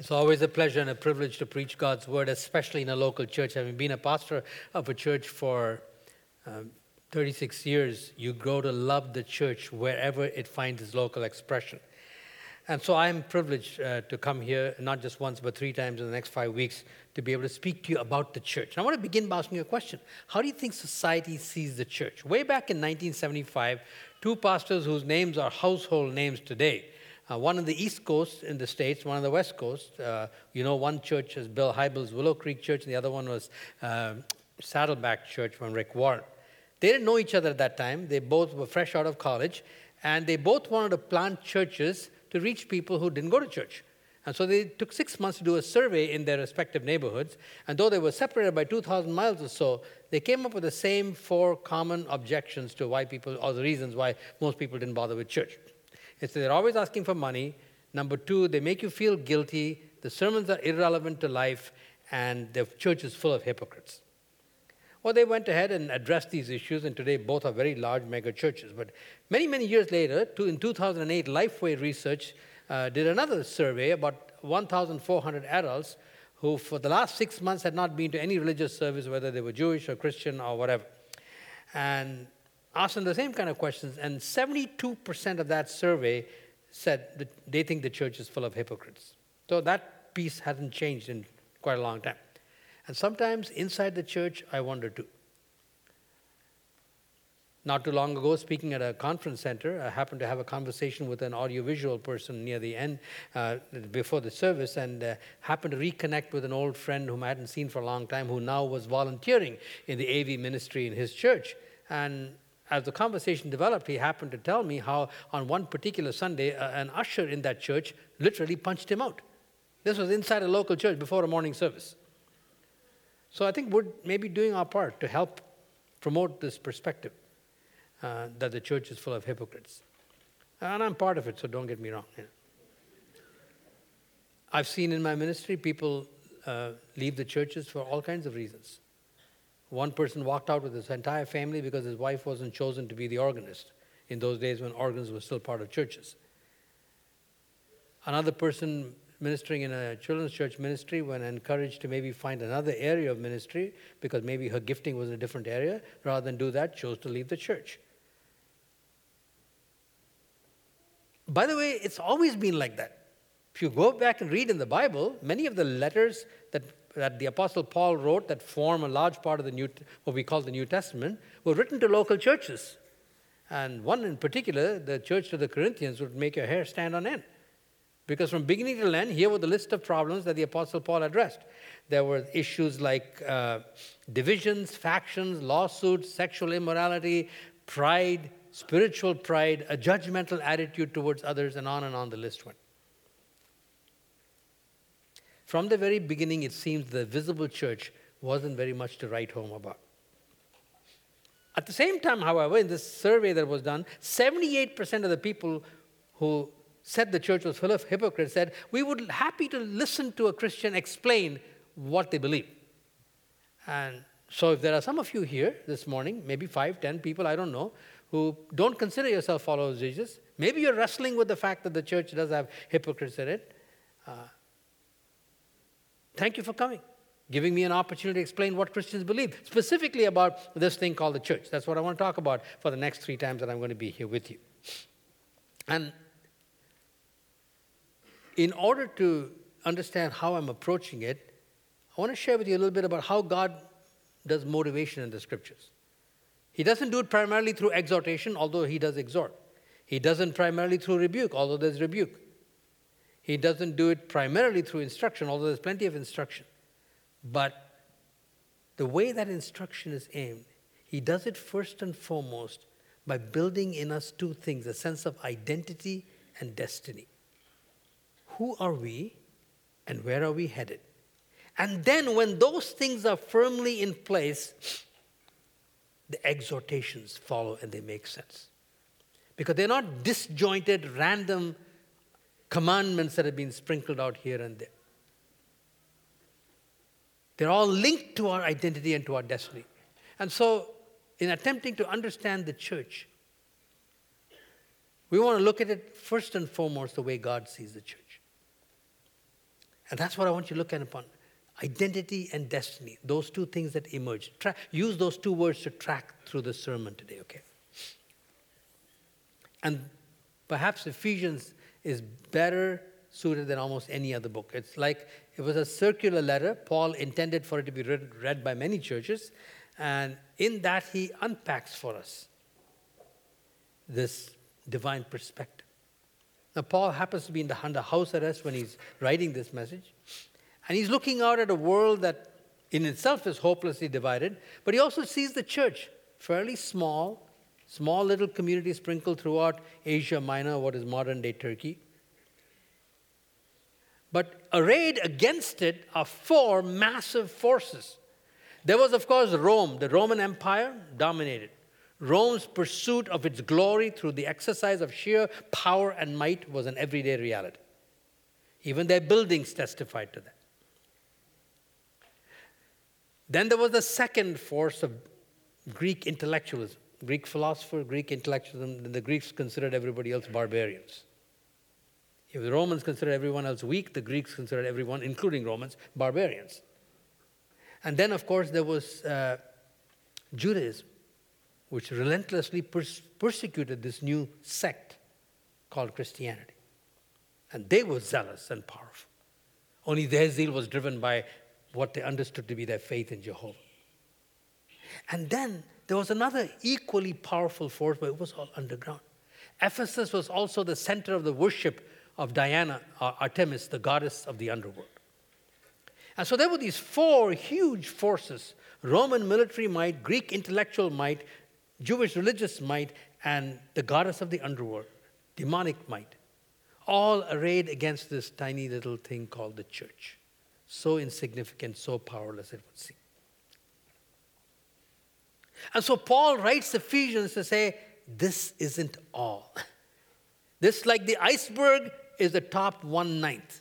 It's always a pleasure and a privilege to preach God's word, especially in a local church. Having been a pastor of a church for um, 36 years, you grow to love the church wherever it finds its local expression. And so I'm privileged uh, to come here, not just once, but three times in the next five weeks, to be able to speak to you about the church. And I want to begin by asking you a question How do you think society sees the church? Way back in 1975, two pastors whose names are household names today uh, one on the East Coast in the States, one on the West Coast. Uh, you know, one church is Bill Hybels' Willow Creek Church, and the other one was uh, Saddleback Church from Rick Warren. They didn't know each other at that time. They both were fresh out of college, and they both wanted to plant churches to reach people who didn't go to church. And so they took six months to do a survey in their respective neighborhoods. And though they were separated by 2,000 miles or so, they came up with the same four common objections to why people, or the reasons why most people didn't bother with church. It's they're always asking for money. Number two, they make you feel guilty. The sermons are irrelevant to life, and the church is full of hypocrites. Well, they went ahead and addressed these issues, and today both are very large mega churches. But many, many years later, in 2008, Lifeway Research uh, did another survey about 1,400 adults who, for the last six months, had not been to any religious service, whether they were Jewish or Christian or whatever. And asked them the same kind of questions, and 72% of that survey said that they think the church is full of hypocrites. So that piece hasn't changed in quite a long time. And sometimes inside the church, I wonder too. Not too long ago, speaking at a conference center, I happened to have a conversation with an audiovisual person near the end, uh, before the service, and uh, happened to reconnect with an old friend whom I hadn't seen for a long time, who now was volunteering in the AV ministry in his church. And as the conversation developed, he happened to tell me how on one particular Sunday, uh, an usher in that church literally punched him out. This was inside a local church before a morning service. So I think we're maybe doing our part to help promote this perspective uh, that the church is full of hypocrites. And I'm part of it, so don't get me wrong. You know. I've seen in my ministry people uh, leave the churches for all kinds of reasons. One person walked out with his entire family because his wife wasn't chosen to be the organist in those days when organs were still part of churches. Another person ministering in a children's church ministry, when encouraged to maybe find another area of ministry because maybe her gifting was in a different area, rather than do that, chose to leave the church. By the way, it's always been like that. If you go back and read in the Bible, many of the letters that that the Apostle Paul wrote that form a large part of the New, what we call the New Testament, were written to local churches. And one in particular, the church to the Corinthians, would make your hair stand on end. Because from beginning to end, here were the list of problems that the Apostle Paul addressed. There were issues like uh, divisions, factions, lawsuits, sexual immorality, pride, spiritual pride, a judgmental attitude towards others, and on and on the list went. From the very beginning, it seems the visible church wasn't very much to write home about. At the same time, however, in this survey that was done, 78% of the people who said the church was full of hypocrites said, We would be happy to listen to a Christian explain what they believe. And so, if there are some of you here this morning, maybe five, ten people, I don't know, who don't consider yourself followers of Jesus, maybe you're wrestling with the fact that the church does have hypocrites in it. Uh, Thank you for coming, giving me an opportunity to explain what Christians believe, specifically about this thing called the church. That's what I want to talk about for the next three times that I'm going to be here with you. And in order to understand how I'm approaching it, I want to share with you a little bit about how God does motivation in the scriptures. He doesn't do it primarily through exhortation, although he does exhort. He doesn't primarily through rebuke, although there's rebuke. He doesn't do it primarily through instruction, although there's plenty of instruction. But the way that instruction is aimed, he does it first and foremost by building in us two things a sense of identity and destiny. Who are we and where are we headed? And then, when those things are firmly in place, the exhortations follow and they make sense. Because they're not disjointed, random commandments that have been sprinkled out here and there. They're all linked to our identity and to our destiny. And so, in attempting to understand the church, we want to look at it first and foremost the way God sees the church. And that's what I want you to look at upon identity and destiny, those two things that emerge. Tra- use those two words to track through the sermon today, okay? And perhaps Ephesians is better suited than almost any other book. It's like it was a circular letter. Paul intended for it to be read, read by many churches. And in that, he unpacks for us this divine perspective. Now, Paul happens to be in the, under house arrest when he's writing this message. And he's looking out at a world that in itself is hopelessly divided, but he also sees the church, fairly small, small little community sprinkled throughout Asia Minor, what is modern day Turkey. But arrayed against it are four massive forces. There was, of course, Rome. The Roman Empire dominated. Rome's pursuit of its glory through the exercise of sheer power and might was an everyday reality. Even their buildings testified to that. Then there was the second force of Greek intellectualism, Greek philosopher, Greek intellectualism. Then the Greeks considered everybody else barbarians. If the Romans considered everyone else weak, the Greeks considered everyone, including Romans, barbarians. And then, of course, there was uh, Judaism, which relentlessly pers- persecuted this new sect called Christianity. And they were zealous and powerful. Only their zeal was driven by what they understood to be their faith in Jehovah. And then there was another equally powerful force, but it was all underground. Ephesus was also the center of the worship of Diana, uh, Artemis, the goddess of the underworld. And so there were these four huge forces Roman military might, Greek intellectual might, Jewish religious might, and the goddess of the underworld, demonic might, all arrayed against this tiny little thing called the church. So insignificant, so powerless it would seem. And so Paul writes Ephesians to say, this isn't all. This, like the iceberg, is the top one ninth.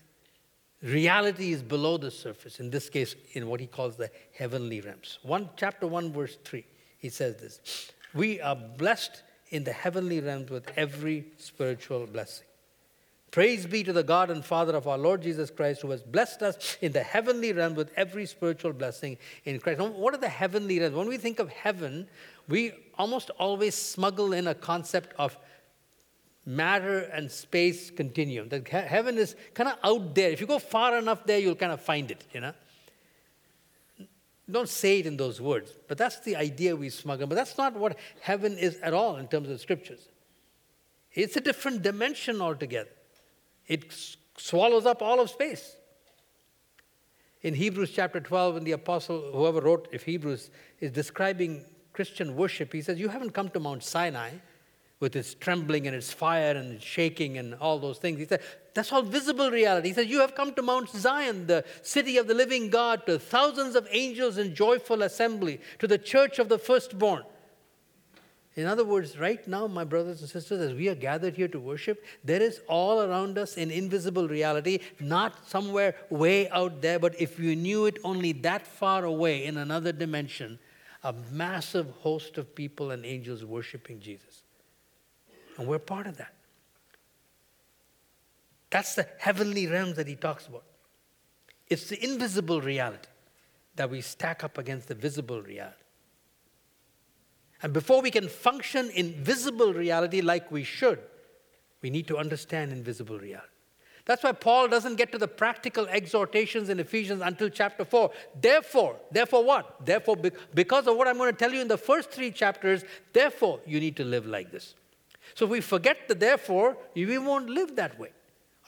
Reality is below the surface, in this case, in what he calls the heavenly realms. One, chapter 1, verse 3, he says this We are blessed in the heavenly realms with every spiritual blessing. Praise be to the God and Father of our Lord Jesus Christ, who has blessed us in the heavenly realm with every spiritual blessing in Christ. Now, what are the heavenly realms? When we think of heaven, we almost always smuggle in a concept of matter and space continuum. That heaven is kind of out there. If you go far enough there, you'll kind of find it, you know. Don't say it in those words, but that's the idea we smuggle. But that's not what heaven is at all in terms of scriptures. It's a different dimension altogether. It swallows up all of space. In Hebrews chapter 12, when the apostle, whoever wrote if Hebrews, is describing Christian worship, he says, You haven't come to Mount Sinai with its trembling and its fire and its shaking and all those things. He said, That's all visible reality. He says, You have come to Mount Zion, the city of the living God, to thousands of angels in joyful assembly, to the church of the firstborn. In other words, right now, my brothers and sisters, as we are gathered here to worship, there is all around us an invisible reality, not somewhere way out there, but if you knew it only that far away in another dimension, a massive host of people and angels worshiping Jesus. And we're part of that. That's the heavenly realms that he talks about. It's the invisible reality that we stack up against the visible reality. And before we can function in visible reality like we should, we need to understand invisible reality. That's why Paul doesn't get to the practical exhortations in Ephesians until chapter 4. Therefore, therefore what? Therefore, because of what I'm going to tell you in the first three chapters, therefore, you need to live like this. So if we forget the therefore, we won't live that way.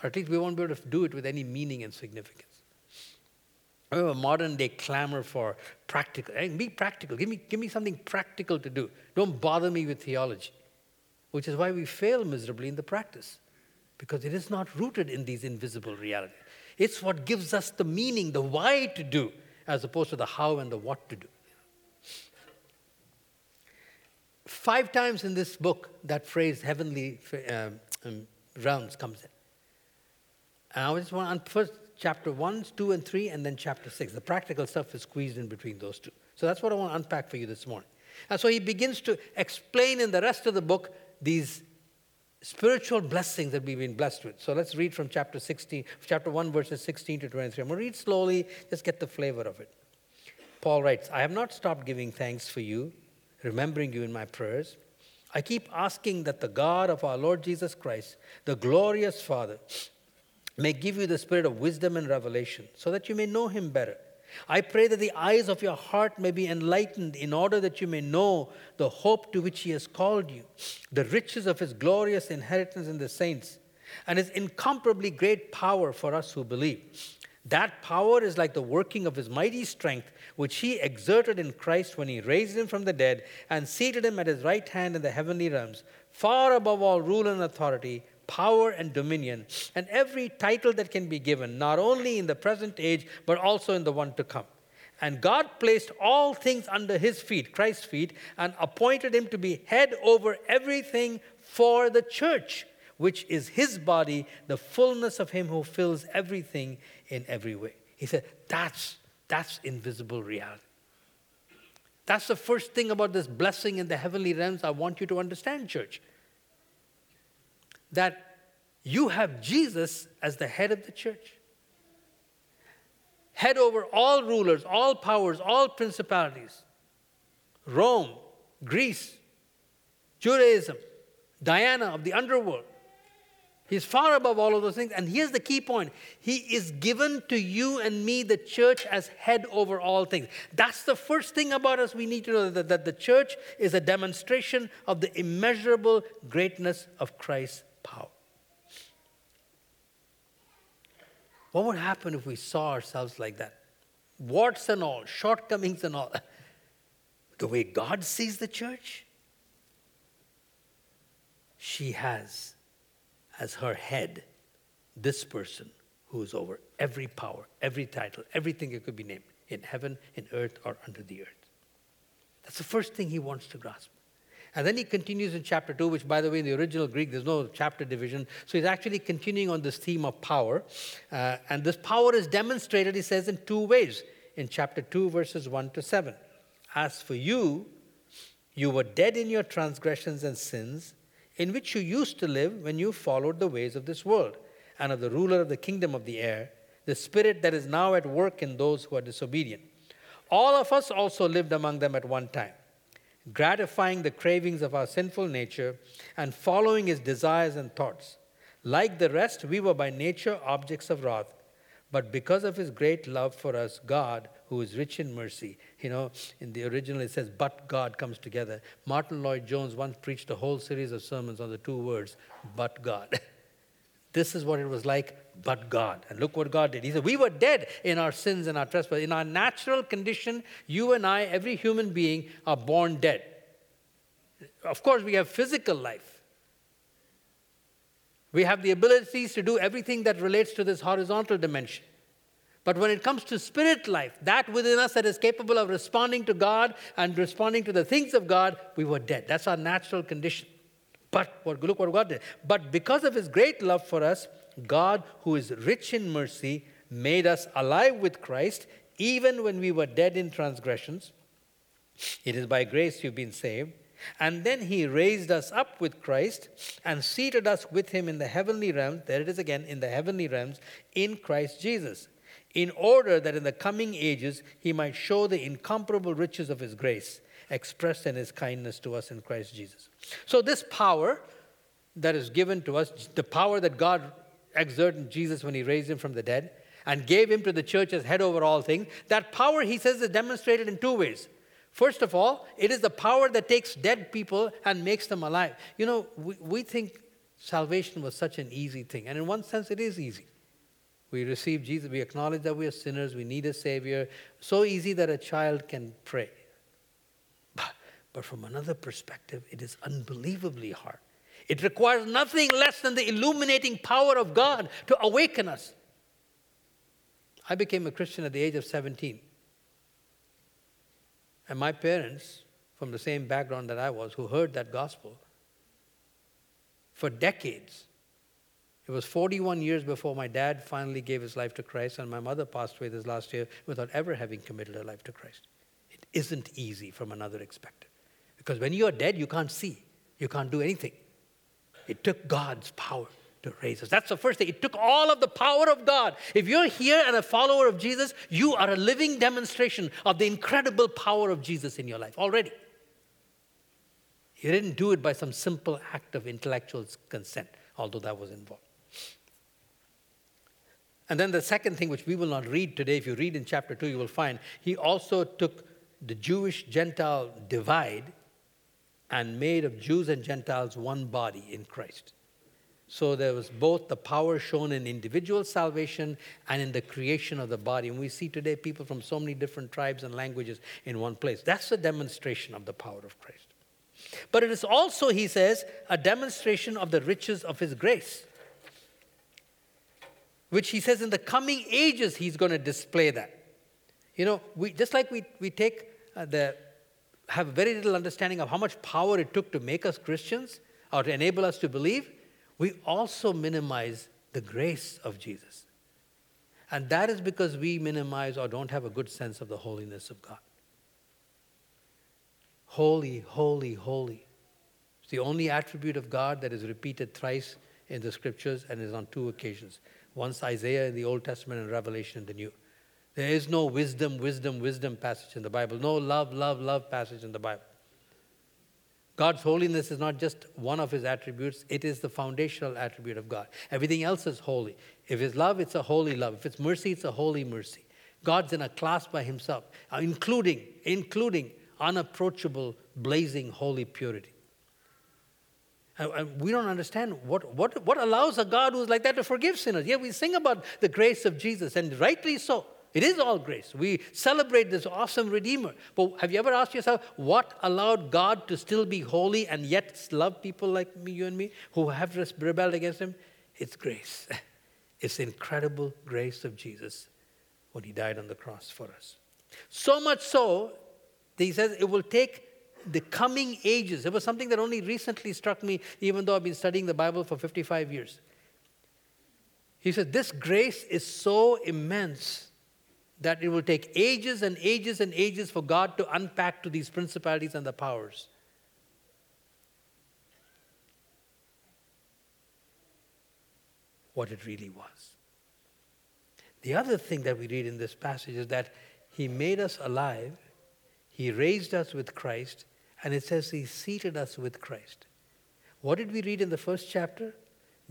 Or at least we won't be able to do it with any meaning and significance. Have a modern day clamor for practical. Hey, be practical. Give me, give me something practical to do. Don't bother me with theology. Which is why we fail miserably in the practice. Because it is not rooted in these invisible realities. It's what gives us the meaning, the why to do, as opposed to the how and the what to do. Five times in this book, that phrase heavenly um, um, realms comes in. And I just want to first chapter 1, 2, and 3, and then chapter 6. The practical stuff is squeezed in between those two. So that's what I want to unpack for you this morning. And so he begins to explain in the rest of the book these spiritual blessings that we've been blessed with. So let's read from chapter 16, chapter 1, verses 16 to 23. I'm going to read slowly, just get the flavor of it. Paul writes, I have not stopped giving thanks for you, remembering you in my prayers. I keep asking that the God of our Lord Jesus Christ, the glorious Father, may give you the spirit of wisdom and revelation, so that you may know him better. I pray that the eyes of your heart may be enlightened in order that you may know the hope to which he has called you, the riches of his glorious inheritance in the saints, and his incomparably great power for us who believe. That power is like the working of his mighty strength, which he exerted in Christ when he raised him from the dead and seated him at his right hand in the heavenly realms, far above all rule and authority power and dominion, and every title that can be given, not only in the present age, but also in the one to come. And God placed all things under his feet, Christ's feet, and appointed him to be head over everything for the church, which is his body, the fullness of him who fills everything in every way. He said, That's, that's invisible reality. That's the first thing about this blessing in the heavenly realms I want you to understand, church that you have Jesus as the head of the church. Head over all rulers, all powers, all principalities. Rome, Greece, Judaism, Diana of the underworld. He's far above all of those things. And here's the key point He is given to you and me, the church, as head over all things. That's the first thing about us we need to know that, the church is a demonstration of the immeasurable greatness of Christ power. What would happen if we saw ourselves like that? Warts and all, shortcomings and all. The way God sees the church, she has as her head this person who is over every power, every title, everything it could be named in heaven, in earth, or under the earth. That's the first thing he wants to grasp. And then he continues in chapter 2, which, by the way, in the original Greek, there's no chapter division. So he's actually continuing on this theme of power. Uh, and this power is demonstrated, he says, in two ways in chapter 2, verses 1 to 7. As for you, you were dead in your transgressions and sins, in which you used to live when you followed the ways of this world and of the ruler of the kingdom of the air, the spirit that is now at work in those who are disobedient. All of us also lived among them at one time gratifying the cravings of our sinful nature and following his desires and thoughts. Like the rest, we were by nature objects of wrath. But because of his great love for us, God, who is rich in mercy, you know, in the original it says, but God comes together. Martyn Lloyd-Jones once preached a whole series of sermons on the two words, but God. this is what it was like, but God. And look what God did. He said, We were dead in our sins and our trespasses. In our natural condition, you and I, every human being, are born dead. Of course, we have physical life. We have the abilities to do everything that relates to this horizontal dimension. But when it comes to spirit life, that within us that is capable of responding to God and responding to the things of God, we were dead. That's our natural condition. But look what God did. But because of his great love for us, God, who is rich in mercy, made us alive with Christ, even when we were dead in transgressions. It is by grace you've been saved. And then he raised us up with Christ and seated us with him in the heavenly realms. There it is again, in the heavenly realms, in Christ Jesus, in order that in the coming ages he might show the incomparable riches of his grace expressed in his kindness to us in Christ Jesus. So, this power that is given to us, the power that God exerted in Jesus when he raised him from the dead and gave him to the church as head over all things, that power, he says, is demonstrated in two ways. First of all, it is the power that takes dead people and makes them alive. You know, we, we think salvation was such an easy thing, and in one sense, it is easy. We receive Jesus, we acknowledge that we are sinners, we need a Savior. So easy that a child can pray. But, from another perspective, it is unbelievably hard. It requires nothing less than the illuminating power of God to awaken us. I became a Christian at the age of 17. And my parents, from the same background that I was, who heard that gospel, for decades, it was 41 years before my dad finally gave his life to Christ, and my mother passed away this last year without ever having committed her life to Christ. It isn't easy from another perspective. Because when you are dead, you can't see, you can't do anything. It took God's power to raise us. That's the first thing. It took all of the power of God. If you're here and a follower of Jesus, you are a living demonstration of the incredible power of Jesus in your life already. You didn't do it by some simple act of intellectual consent, although that was involved. And then the second thing, which we will not read today, if you read in chapter 2, you will find he also took the Jewish Gentile divide and made of Jews and Gentiles one body in Christ. So there was both the power shown in individual salvation and in the creation of the body. And we see today people from so many different tribes and languages in one place. That's a demonstration of the power of Christ. But it is also, he says, a demonstration of the riches of his grace, which he says in the coming ages he's going to display that. You know, we, just like we, we take uh, the, have very little understanding of how much power it took to make us Christians or to enable us to believe we also minimize the grace of Jesus. And that is because we minimize or don't have a good sense of the holiness of God. Holy, holy, holy. It's the only attribute of God that is repeated thrice in the scriptures and is on two occasions. Once Isaiah in the Old Testament and Revelation in the New. There is no wisdom, wisdom, wisdom passage in the Bible. No love, love, love passage in the Bible. God's holiness is not just one of his attributes, it is the foundational attribute of God. Everything else is holy. If it's love, it's a holy love. If it's mercy, it's a holy mercy. God's in a class by himself, uh, including, including unapproachable, blazing, holy purity. And we don't understand what, what, what allows a God who's like that to forgive sinners. Yeah, we sing about the grace of Jesus, and rightly so. It is all grace. We celebrate this awesome Redeemer. But have you ever asked yourself what allowed God to still be holy and yet love people like me, you and me, who have rebelled against Him? It's grace. It's the incredible grace of Jesus when He died on the cross for us. So much so that He says it will take the coming ages. It was something that only recently struck me, even though I've been studying the Bible for 55 years. He said, This grace is so immense that it will take ages and ages and ages for God to unpack to these principalities and the powers. What it really was. The other thing that we read in this passage is that He made us alive, He raised us with Christ, and it says He seated us with Christ. What did we read in the first chapter?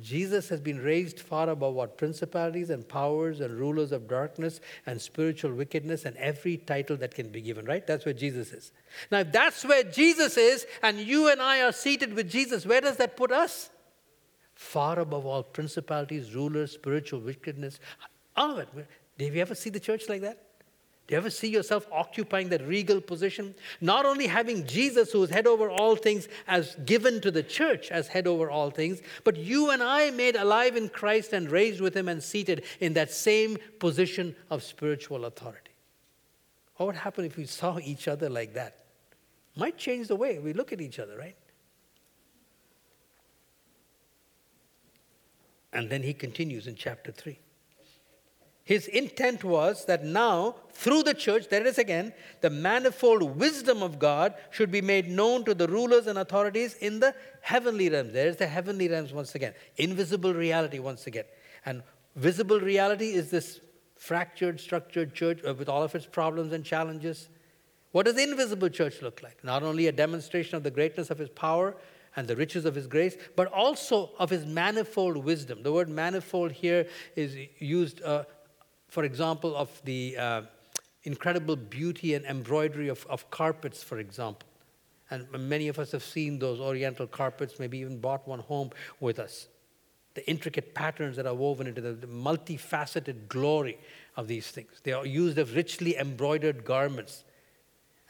Jesus has been raised far above what principalities and powers and rulers of darkness and spiritual wickedness and every title that can be given, right? That's where Jesus is. Now, if that's where Jesus is and you and I are seated with Jesus, where does that put us? Far above all principalities, rulers, spiritual wickedness, all of it. Did you ever see the church like that? Do you ever see yourself occupying that regal position? Not only having Jesus, who is head over all things, as given to the church as head over all things, but you and I made alive in Christ and raised with him and seated in that same position of spiritual authority. What would happen if we saw each other like that? Might change the way we look at each other, right? And then he continues in chapter 3. His intent was that now, through the church, there it is again, the manifold wisdom of God should be made known to the rulers and authorities in the heavenly realms. There's the heavenly realms once again, invisible reality once again. And visible reality is this fractured, structured church with all of its problems and challenges. What does the invisible church look like? Not only a demonstration of the greatness of his power and the riches of his grace, but also of his manifold wisdom. The word manifold here is used uh, for example, of the uh, incredible beauty and embroidery of, of carpets, for example. And many of us have seen those oriental carpets, maybe even bought one home with us. The intricate patterns that are woven into the, the multifaceted glory of these things. They are used as richly embroidered garments.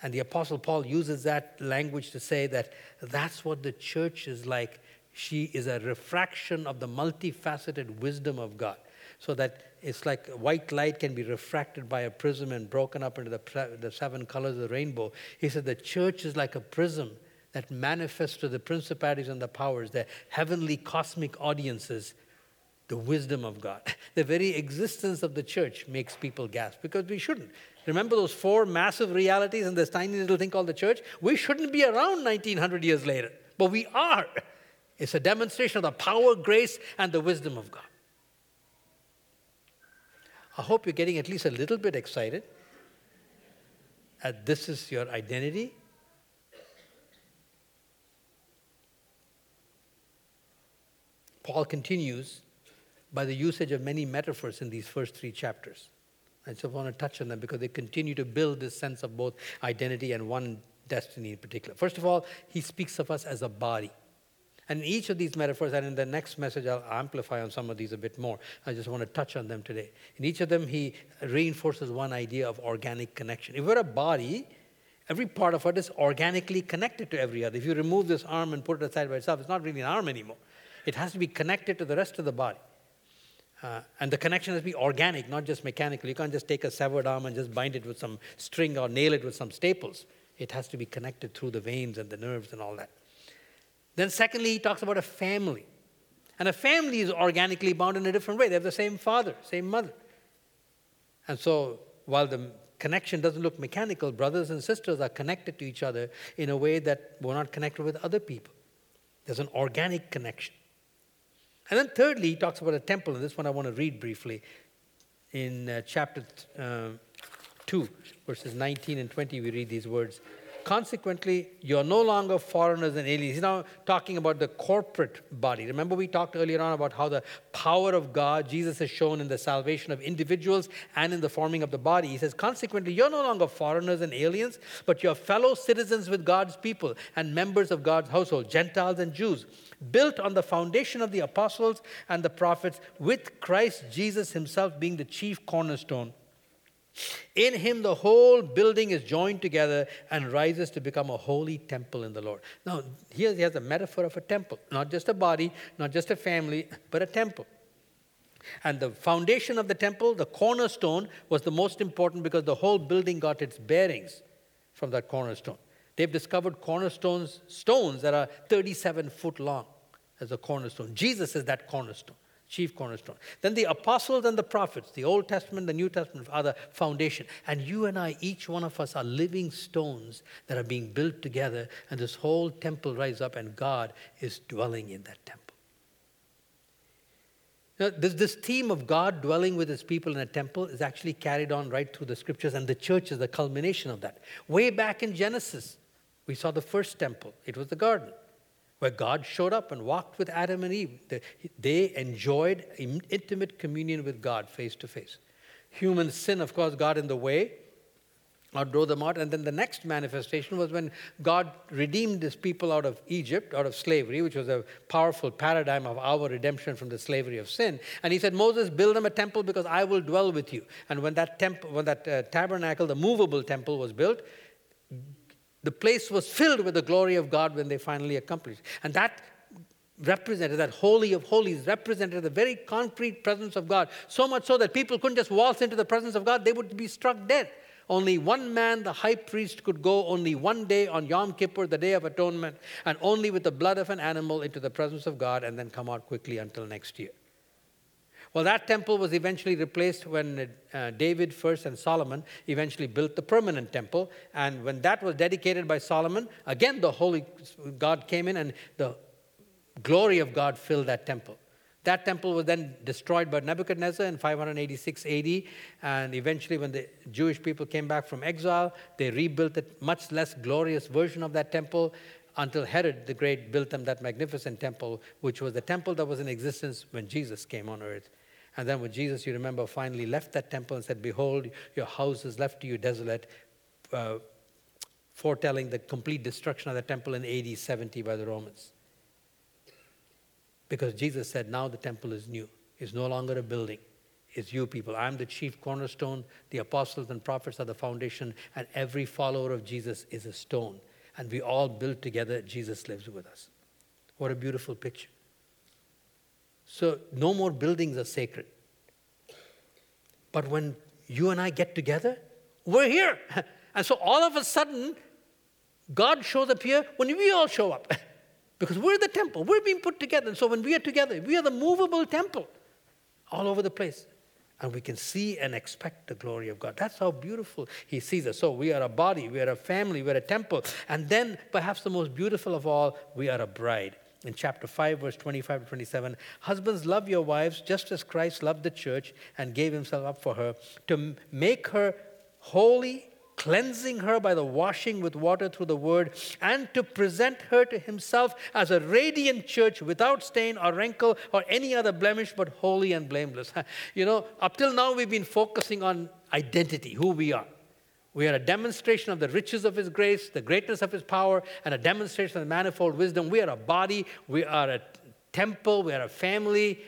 And the Apostle Paul uses that language to say that that's what the church is like. She is a refraction of the multifaceted wisdom of God so that it's like white light can be refracted by a prism and broken up into the, the seven colors of the rainbow. He said the church is like a prism that manifests to the principalities and the powers, the heavenly cosmic audiences, the wisdom of God. The very existence of the church makes people gasp because we shouldn't. Remember those four massive realities and this tiny little thing called the church? We shouldn't be around 1900 years later, but we are. It's a demonstration of the power, grace, and the wisdom of God. I hope you're getting at least a little bit excited. This is your identity. Paul continues by the usage of many metaphors in these first three chapters. I just want to touch on them because they continue to build this sense of both identity and one destiny in particular. First of all, he speaks of us as a body. And each of these metaphors, and in the next message, I'll amplify on some of these a bit more. I just want to touch on them today. In each of them, he reinforces one idea of organic connection. If we're a body, every part of it is organically connected to every other. If you remove this arm and put it aside by itself, it's not really an arm anymore. It has to be connected to the rest of the body. Uh, and the connection has to be organic, not just mechanical. You can't just take a severed arm and just bind it with some string or nail it with some staples. It has to be connected through the veins and the nerves and all that. Then, secondly, he talks about a family. And a family is organically bound in a different way. They have the same father, same mother. And so, while the connection doesn't look mechanical, brothers and sisters are connected to each other in a way that we're not connected with other people. There's an organic connection. And then, thirdly, he talks about a temple, and this one I want to read briefly. In uh, chapter uh, 2, verses 19 and 20, we read these words Consequently, you're no longer foreigners and aliens. He's now talking about the corporate body. Remember, we talked earlier on about how the power of God, Jesus has shown in the salvation of individuals and in the forming of the body. He says, Consequently, you're no longer foreigners and aliens, but you're fellow citizens with God's people and members of God's household, Gentiles and Jews built on the foundation of the apostles and the prophets, with Christ Jesus himself being the chief cornerstone. In him, the whole building is joined together and rises to become a holy temple in the Lord. Now, here he has a metaphor of a temple, not just a body, not just a family, but a temple. And the foundation of the temple, the cornerstone, was the most important because the whole building got its bearings from that cornerstone. They've discovered cornerstones, stones that are 37 foot long as a cornerstone. Jesus is that cornerstone, chief cornerstone. Then the apostles and the prophets, the Old Testament, the New Testament, are the foundation. And you and I, each one of us, are living stones that are being built together, and this whole temple rises up, and God is dwelling in that temple. Now, this, this theme of God dwelling with his people in a temple is actually carried on right through the scriptures, and the church is the culmination of that. Way back in Genesis, we saw the first temple, it was the garden, where God showed up and walked with Adam and Eve. They enjoyed intimate communion with God face to face. Human sin, of course, got in the way or drove them out. And then the next manifestation was when God redeemed his people out of Egypt, out of slavery, which was a powerful paradigm of our redemption from the slavery of sin. And he said, Moses, build them a temple because I will dwell with you. And when that temple, when that uh, tabernacle, the movable temple was built, the place was filled with the glory of God when they finally accomplished. And that represented, that Holy of Holies represented the very concrete presence of God. So much so that people couldn't just waltz into the presence of God, they would be struck dead. Only one man, the high priest, could go only one day on Yom Kippur, the day of atonement, and only with the blood of an animal into the presence of God and then come out quickly until next year. Well, that temple was eventually replaced when uh, David first and Solomon eventually built the permanent temple. And when that was dedicated by Solomon, again the Holy God came in and the glory of God filled that temple. That temple was then destroyed by Nebuchadnezzar in 586 AD. And eventually, when the Jewish people came back from exile, they rebuilt a much less glorious version of that temple until Herod the Great built them that magnificent temple, which was the temple that was in existence when Jesus came on earth. And then when Jesus, you remember, finally left that temple and said, Behold, your house is left to you desolate, uh, foretelling the complete destruction of the temple in AD 70 by the Romans. Because Jesus said, Now the temple is new, it's no longer a building. It's you people. I'm the chief cornerstone. The apostles and prophets are the foundation, and every follower of Jesus is a stone. And we all build together. Jesus lives with us. What a beautiful picture. So, no more buildings are sacred. But when you and I get together, we're here. And so, all of a sudden, God shows up here when we all show up. because we're the temple, we're being put together. And so, when we are together, we are the movable temple all over the place. And we can see and expect the glory of God. That's how beautiful He sees us. So, we are a body, we are a family, we're a temple. And then, perhaps the most beautiful of all, we are a bride. In chapter 5, verse 25 to 27. Husbands, love your wives just as Christ loved the church and gave himself up for her to make her holy, cleansing her by the washing with water through the word, and to present her to himself as a radiant church without stain or wrinkle or any other blemish, but holy and blameless. You know, up till now we've been focusing on identity, who we are. We are a demonstration of the riches of His grace, the greatness of His power, and a demonstration of the manifold wisdom. We are a body, we are a temple, we are a family,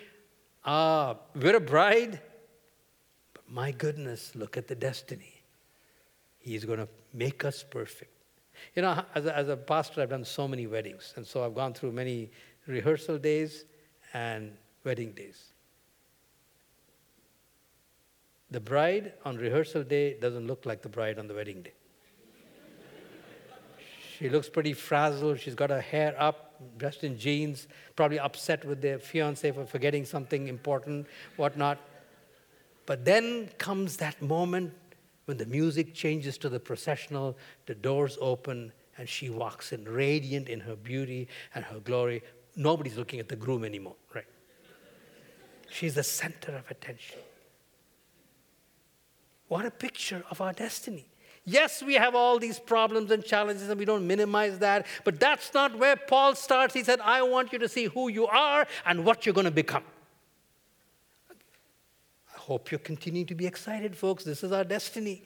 uh, we're a bride. But my goodness, look at the destiny. He's going to make us perfect. You know, as a, as a pastor, I've done so many weddings, and so I've gone through many rehearsal days and wedding days. The bride on rehearsal day doesn't look like the bride on the wedding day. she looks pretty frazzled. She's got her hair up, dressed in jeans, probably upset with their fiance for forgetting something important, whatnot. But then comes that moment when the music changes to the processional, the doors open, and she walks in radiant in her beauty and her glory. Nobody's looking at the groom anymore, right? She's the center of attention. What a picture of our destiny. Yes, we have all these problems and challenges, and we don't minimize that, but that's not where Paul starts. He said, I want you to see who you are and what you're going to become. I hope you're continuing to be excited, folks. This is our destiny.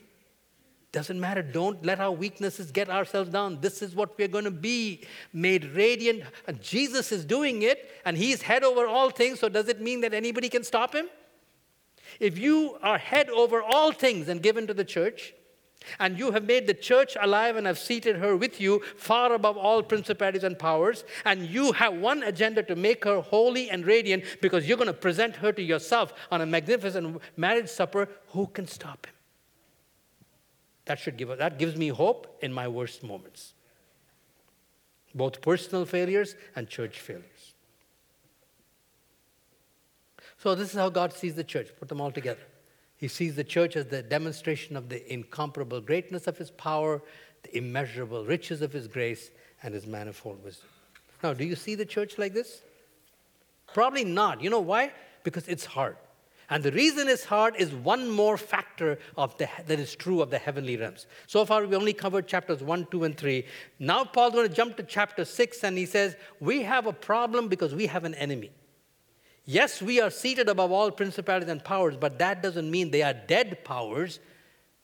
Doesn't matter. Don't let our weaknesses get ourselves down. This is what we're going to be made radiant. And Jesus is doing it, and He's head over all things. So, does it mean that anybody can stop Him? If you are head over all things and given to the church, and you have made the church alive and have seated her with you far above all principalities and powers, and you have one agenda to make her holy and radiant because you're going to present her to yourself on a magnificent marriage supper, who can stop him? That should give that gives me hope in my worst moments. Both personal failures and church failures. So, this is how God sees the church. Put them all together. He sees the church as the demonstration of the incomparable greatness of His power, the immeasurable riches of His grace, and His manifold wisdom. Now, do you see the church like this? Probably not. You know why? Because it's hard. And the reason it's hard is one more factor of the, that is true of the heavenly realms. So far, we only covered chapters 1, 2, and 3. Now, Paul's going to jump to chapter 6, and he says, We have a problem because we have an enemy. Yes, we are seated above all principalities and powers, but that doesn't mean they are dead powers.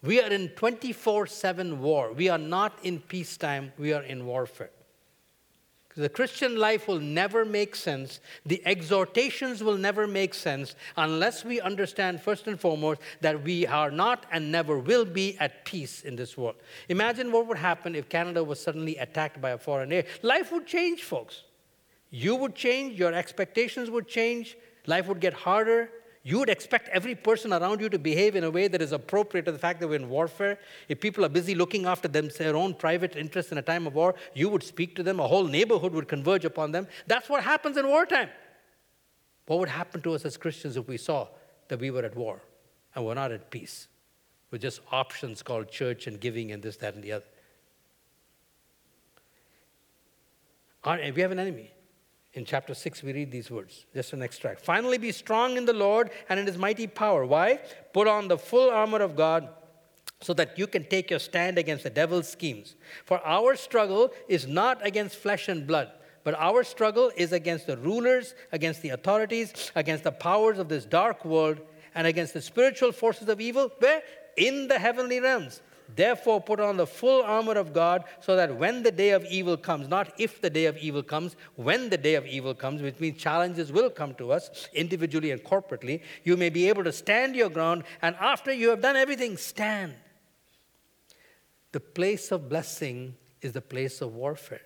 We are in 24 7 war. We are not in peacetime, we are in warfare. The Christian life will never make sense. The exhortations will never make sense unless we understand, first and foremost, that we are not and never will be at peace in this world. Imagine what would happen if Canada was suddenly attacked by a foreign air. Life would change, folks. You would change, your expectations would change, life would get harder. You would expect every person around you to behave in a way that is appropriate to the fact that we're in warfare. If people are busy looking after them, their own private interests in a time of war, you would speak to them. A whole neighborhood would converge upon them. That's what happens in wartime. What would happen to us as Christians if we saw that we were at war and we're not at peace with just options called church and giving and this, that, and the other? we have an enemy. In chapter 6, we read these words, just an extract. Finally, be strong in the Lord and in his mighty power. Why? Put on the full armor of God so that you can take your stand against the devil's schemes. For our struggle is not against flesh and blood, but our struggle is against the rulers, against the authorities, against the powers of this dark world, and against the spiritual forces of evil. Where? In the heavenly realms. Therefore, put on the full armor of God so that when the day of evil comes, not if the day of evil comes, when the day of evil comes, which means challenges will come to us individually and corporately, you may be able to stand your ground, and after you have done everything, stand. The place of blessing is the place of warfare.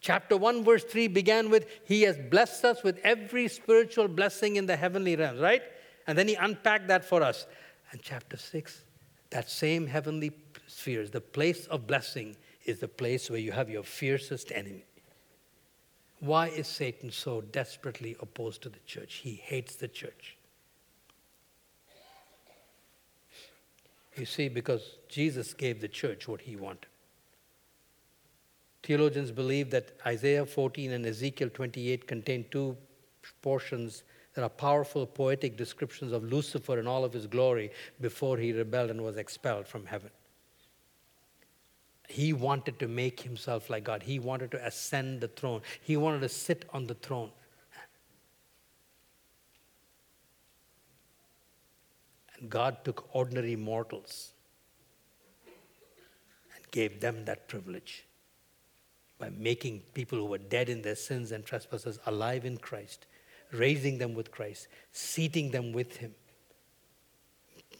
Chapter 1, verse 3 began with, He has blessed us with every spiritual blessing in the heavenly realms, right? And then He unpacked that for us. And chapter 6 that same heavenly spheres, the place of blessing, is the place where you have your fiercest enemy. Why is Satan so desperately opposed to the church? He hates the church. You see, because Jesus gave the church what he wanted. Theologians believe that Isaiah 14 and Ezekiel 28 contain two portions that are powerful poetic descriptions of Lucifer and all of his glory before he rebelled and was expelled from heaven. He wanted to make himself like God. He wanted to ascend the throne. He wanted to sit on the throne. And God took ordinary mortals and gave them that privilege by making people who were dead in their sins and trespasses alive in Christ, raising them with Christ, seating them with Him,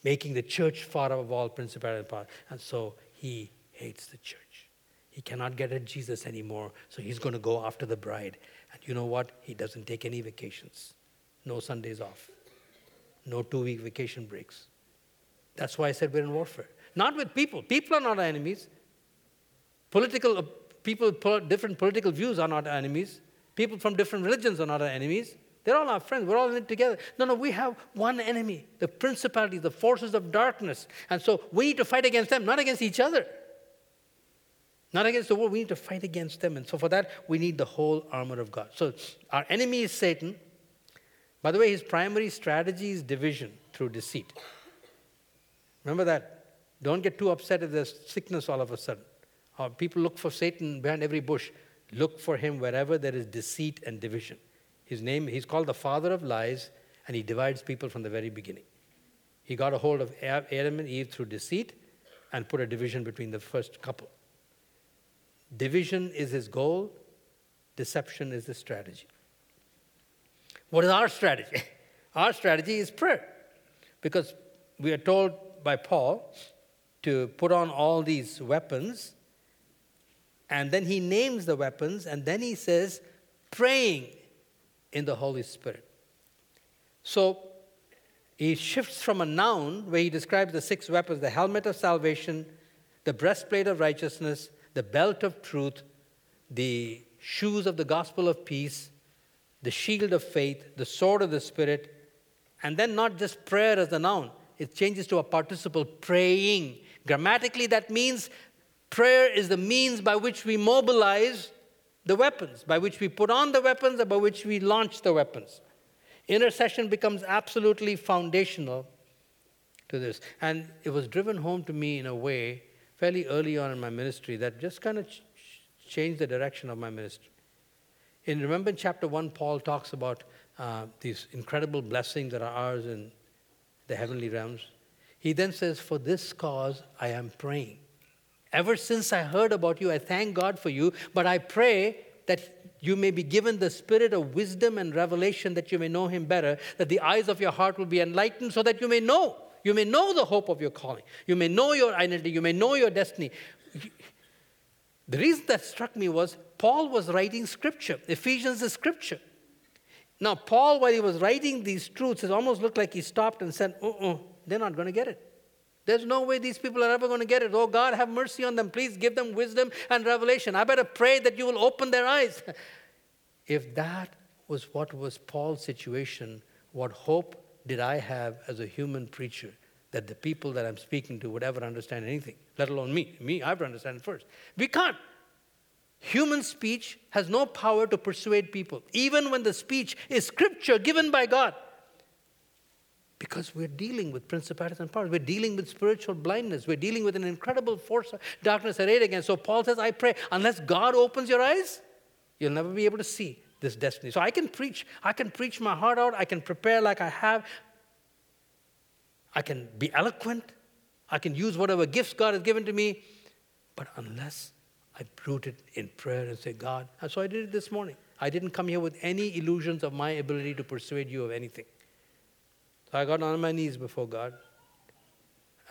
making the church far above all principality and power. And so He hates the church. He cannot get at Jesus anymore, so He's going to go after the bride. And you know what? He doesn't take any vacations, no Sundays off, no two week vacation breaks. That's why I said we're in warfare. Not with people. People are not our enemies. Political uh, people with different political views are not our enemies. People from different religions are not our enemies. They're all our friends. We're all in it together. No, no, we have one enemy the principalities, the forces of darkness. And so we need to fight against them, not against each other. Not against the world. We need to fight against them. And so for that, we need the whole armor of God. So our enemy is Satan. By the way, his primary strategy is division through deceit. Remember that. Don't get too upset if there's sickness all of a sudden. Uh, people look for Satan behind every bush. Look for him wherever there is deceit and division. His name, he's called the father of lies, and he divides people from the very beginning. He got a hold of Adam and Eve through deceit and put a division between the first couple. Division is his goal, deception is the strategy. What is our strategy? Our strategy is prayer. Because we are told by Paul to put on all these weapons and then he names the weapons, and then he says, praying in the Holy Spirit. So he shifts from a noun where he describes the six weapons the helmet of salvation, the breastplate of righteousness, the belt of truth, the shoes of the gospel of peace, the shield of faith, the sword of the Spirit, and then not just prayer as a noun, it changes to a participle praying. Grammatically, that means Prayer is the means by which we mobilize the weapons, by which we put on the weapons, and by which we launch the weapons. Intercession becomes absolutely foundational to this. And it was driven home to me in a way fairly early on in my ministry that just kind of ch- changed the direction of my ministry. In remember in chapter 1, Paul talks about uh, these incredible blessings that are ours in the heavenly realms. He then says, For this cause I am praying. Ever since I heard about you, I thank God for you, but I pray that you may be given the spirit of wisdom and revelation that you may know him better, that the eyes of your heart will be enlightened so that you may know. You may know the hope of your calling. You may know your identity. You may know your destiny. The reason that struck me was Paul was writing scripture. Ephesians is scripture. Now, Paul, while he was writing these truths, it almost looked like he stopped and said, uh uh-uh, they're not going to get it. There's no way these people are ever going to get it. Oh, God, have mercy on them. Please give them wisdom and revelation. I better pray that you will open their eyes. if that was what was Paul's situation, what hope did I have as a human preacher that the people that I'm speaking to would ever understand anything, let alone me? Me, I have to understand first. We can't. Human speech has no power to persuade people, even when the speech is scripture given by God. Because we're dealing with principalities and powers. We're dealing with spiritual blindness. We're dealing with an incredible force of darkness arrayed against. So Paul says, I pray, unless God opens your eyes, you'll never be able to see this destiny. So I can preach. I can preach my heart out. I can prepare like I have. I can be eloquent. I can use whatever gifts God has given to me. But unless I root it in prayer and say, God, and so I did it this morning. I didn't come here with any illusions of my ability to persuade you of anything. So I got on my knees before God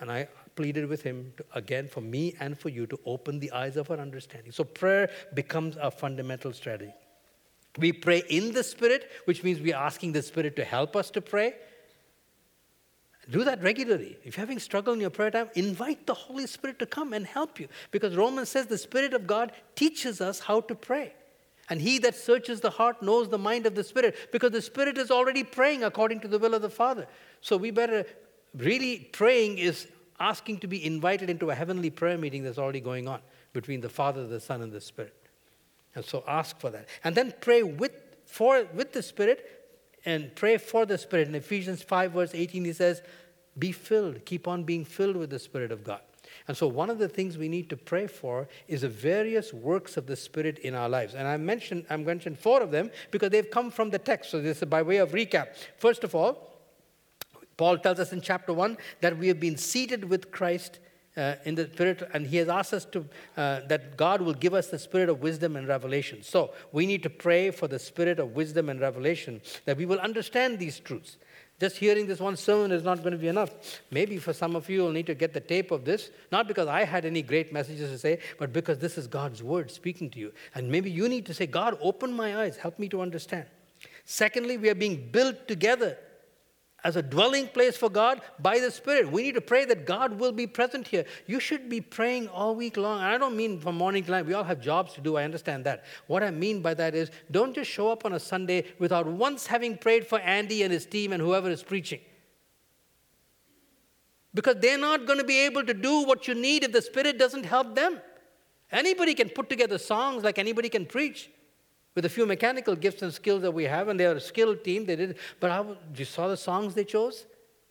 and I pleaded with Him to, again for me and for you to open the eyes of our understanding. So prayer becomes a fundamental strategy. We pray in the Spirit, which means we're asking the Spirit to help us to pray. Do that regularly. If you're having struggle in your prayer time, invite the Holy Spirit to come and help you. Because Romans says the Spirit of God teaches us how to pray. And he that searches the heart knows the mind of the Spirit because the Spirit is already praying according to the will of the Father. So we better really praying is asking to be invited into a heavenly prayer meeting that's already going on between the Father, the Son, and the Spirit. And so ask for that. And then pray with, for, with the Spirit and pray for the Spirit. In Ephesians 5, verse 18, he says, Be filled, keep on being filled with the Spirit of God. And so, one of the things we need to pray for is the various works of the Spirit in our lives. And I mentioned, I mentioned four of them because they've come from the text. So, this is by way of recap. First of all, Paul tells us in chapter 1 that we have been seated with Christ uh, in the spirit, and he has asked us to uh, that God will give us the spirit of wisdom and revelation. So we need to pray for the spirit of wisdom and revelation that we will understand these truths. Just hearing this one sermon is not going to be enough. Maybe for some of you, you'll need to get the tape of this, not because I had any great messages to say, but because this is God's word speaking to you. And maybe you need to say, God, open my eyes, help me to understand. Secondly, we are being built together as a dwelling place for God by the Spirit. We need to pray that God will be present here. You should be praying all week long. And I don't mean from morning to night. We all have jobs to do. I understand that. What I mean by that is don't just show up on a Sunday without once having prayed for Andy and his team and whoever is preaching. Because they're not going to be able to do what you need if the Spirit doesn't help them. Anybody can put together songs like anybody can preach with a few mechanical gifts and skills that we have, and they are a skilled team. They did, but how, you saw the songs they chose?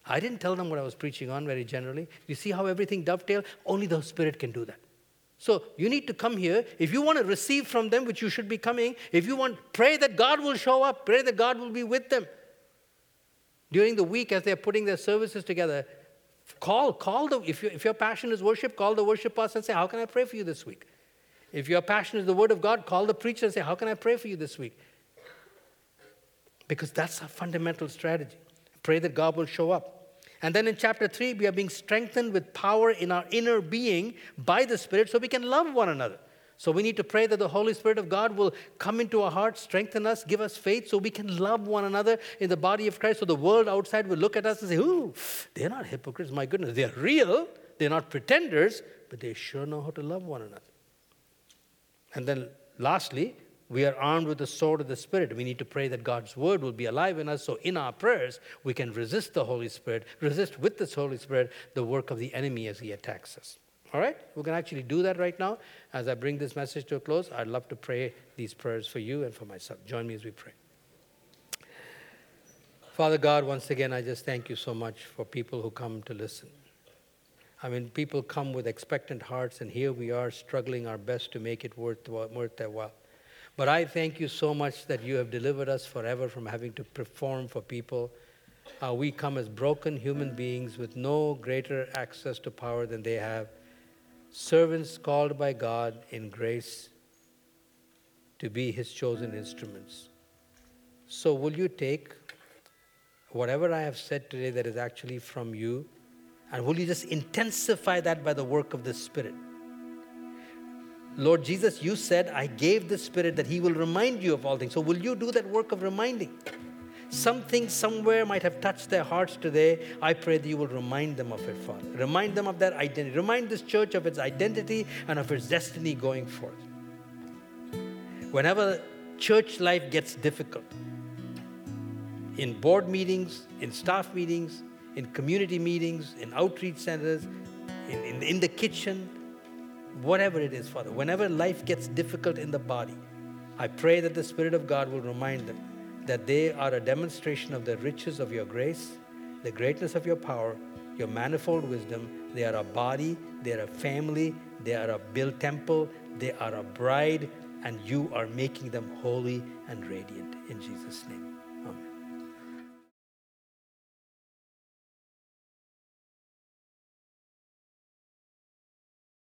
I didn't tell them what I was preaching on very generally. You see how everything dovetailed? Only the Spirit can do that. So you need to come here. If you want to receive from them, which you should be coming, if you want, pray that God will show up, pray that God will be with them. During the week, as they're putting their services together, call, call the, if, you, if your passion is worship, call the worship pastor and say, How can I pray for you this week? If your passion is the Word of God, call the preacher and say, How can I pray for you this week? Because that's a fundamental strategy. Pray that God will show up. And then in chapter 3, we are being strengthened with power in our inner being by the Spirit so we can love one another. So we need to pray that the Holy Spirit of God will come into our hearts, strengthen us, give us faith so we can love one another in the body of Christ. So the world outside will look at us and say, Ooh, they're not hypocrites. My goodness, they're real. They're not pretenders, but they sure know how to love one another. And then lastly, we are armed with the sword of the Spirit. We need to pray that God's word will be alive in us so in our prayers we can resist the Holy Spirit, resist with this Holy Spirit the work of the enemy as he attacks us. All right? We can actually do that right now. As I bring this message to a close, I'd love to pray these prayers for you and for myself. Join me as we pray. Father God, once again, I just thank you so much for people who come to listen. I mean, people come with expectant hearts, and here we are struggling our best to make it worth, their while. But I thank you so much that you have delivered us forever from having to perform for people. Uh, we come as broken human beings with no greater access to power than they have, servants called by God in grace to be his chosen instruments. So, will you take whatever I have said today that is actually from you? And will you just intensify that by the work of the Spirit? Lord Jesus, you said, I gave the Spirit that He will remind you of all things. So, will you do that work of reminding? Something somewhere might have touched their hearts today. I pray that you will remind them of it, Father. Remind them of that identity. Remind this church of its identity and of its destiny going forth. Whenever church life gets difficult, in board meetings, in staff meetings, in community meetings, in outreach centers, in, in, in the kitchen, whatever it is, Father. Whenever life gets difficult in the body, I pray that the Spirit of God will remind them that they are a demonstration of the riches of your grace, the greatness of your power, your manifold wisdom. They are a body, they are a family, they are a built temple, they are a bride, and you are making them holy and radiant. In Jesus' name.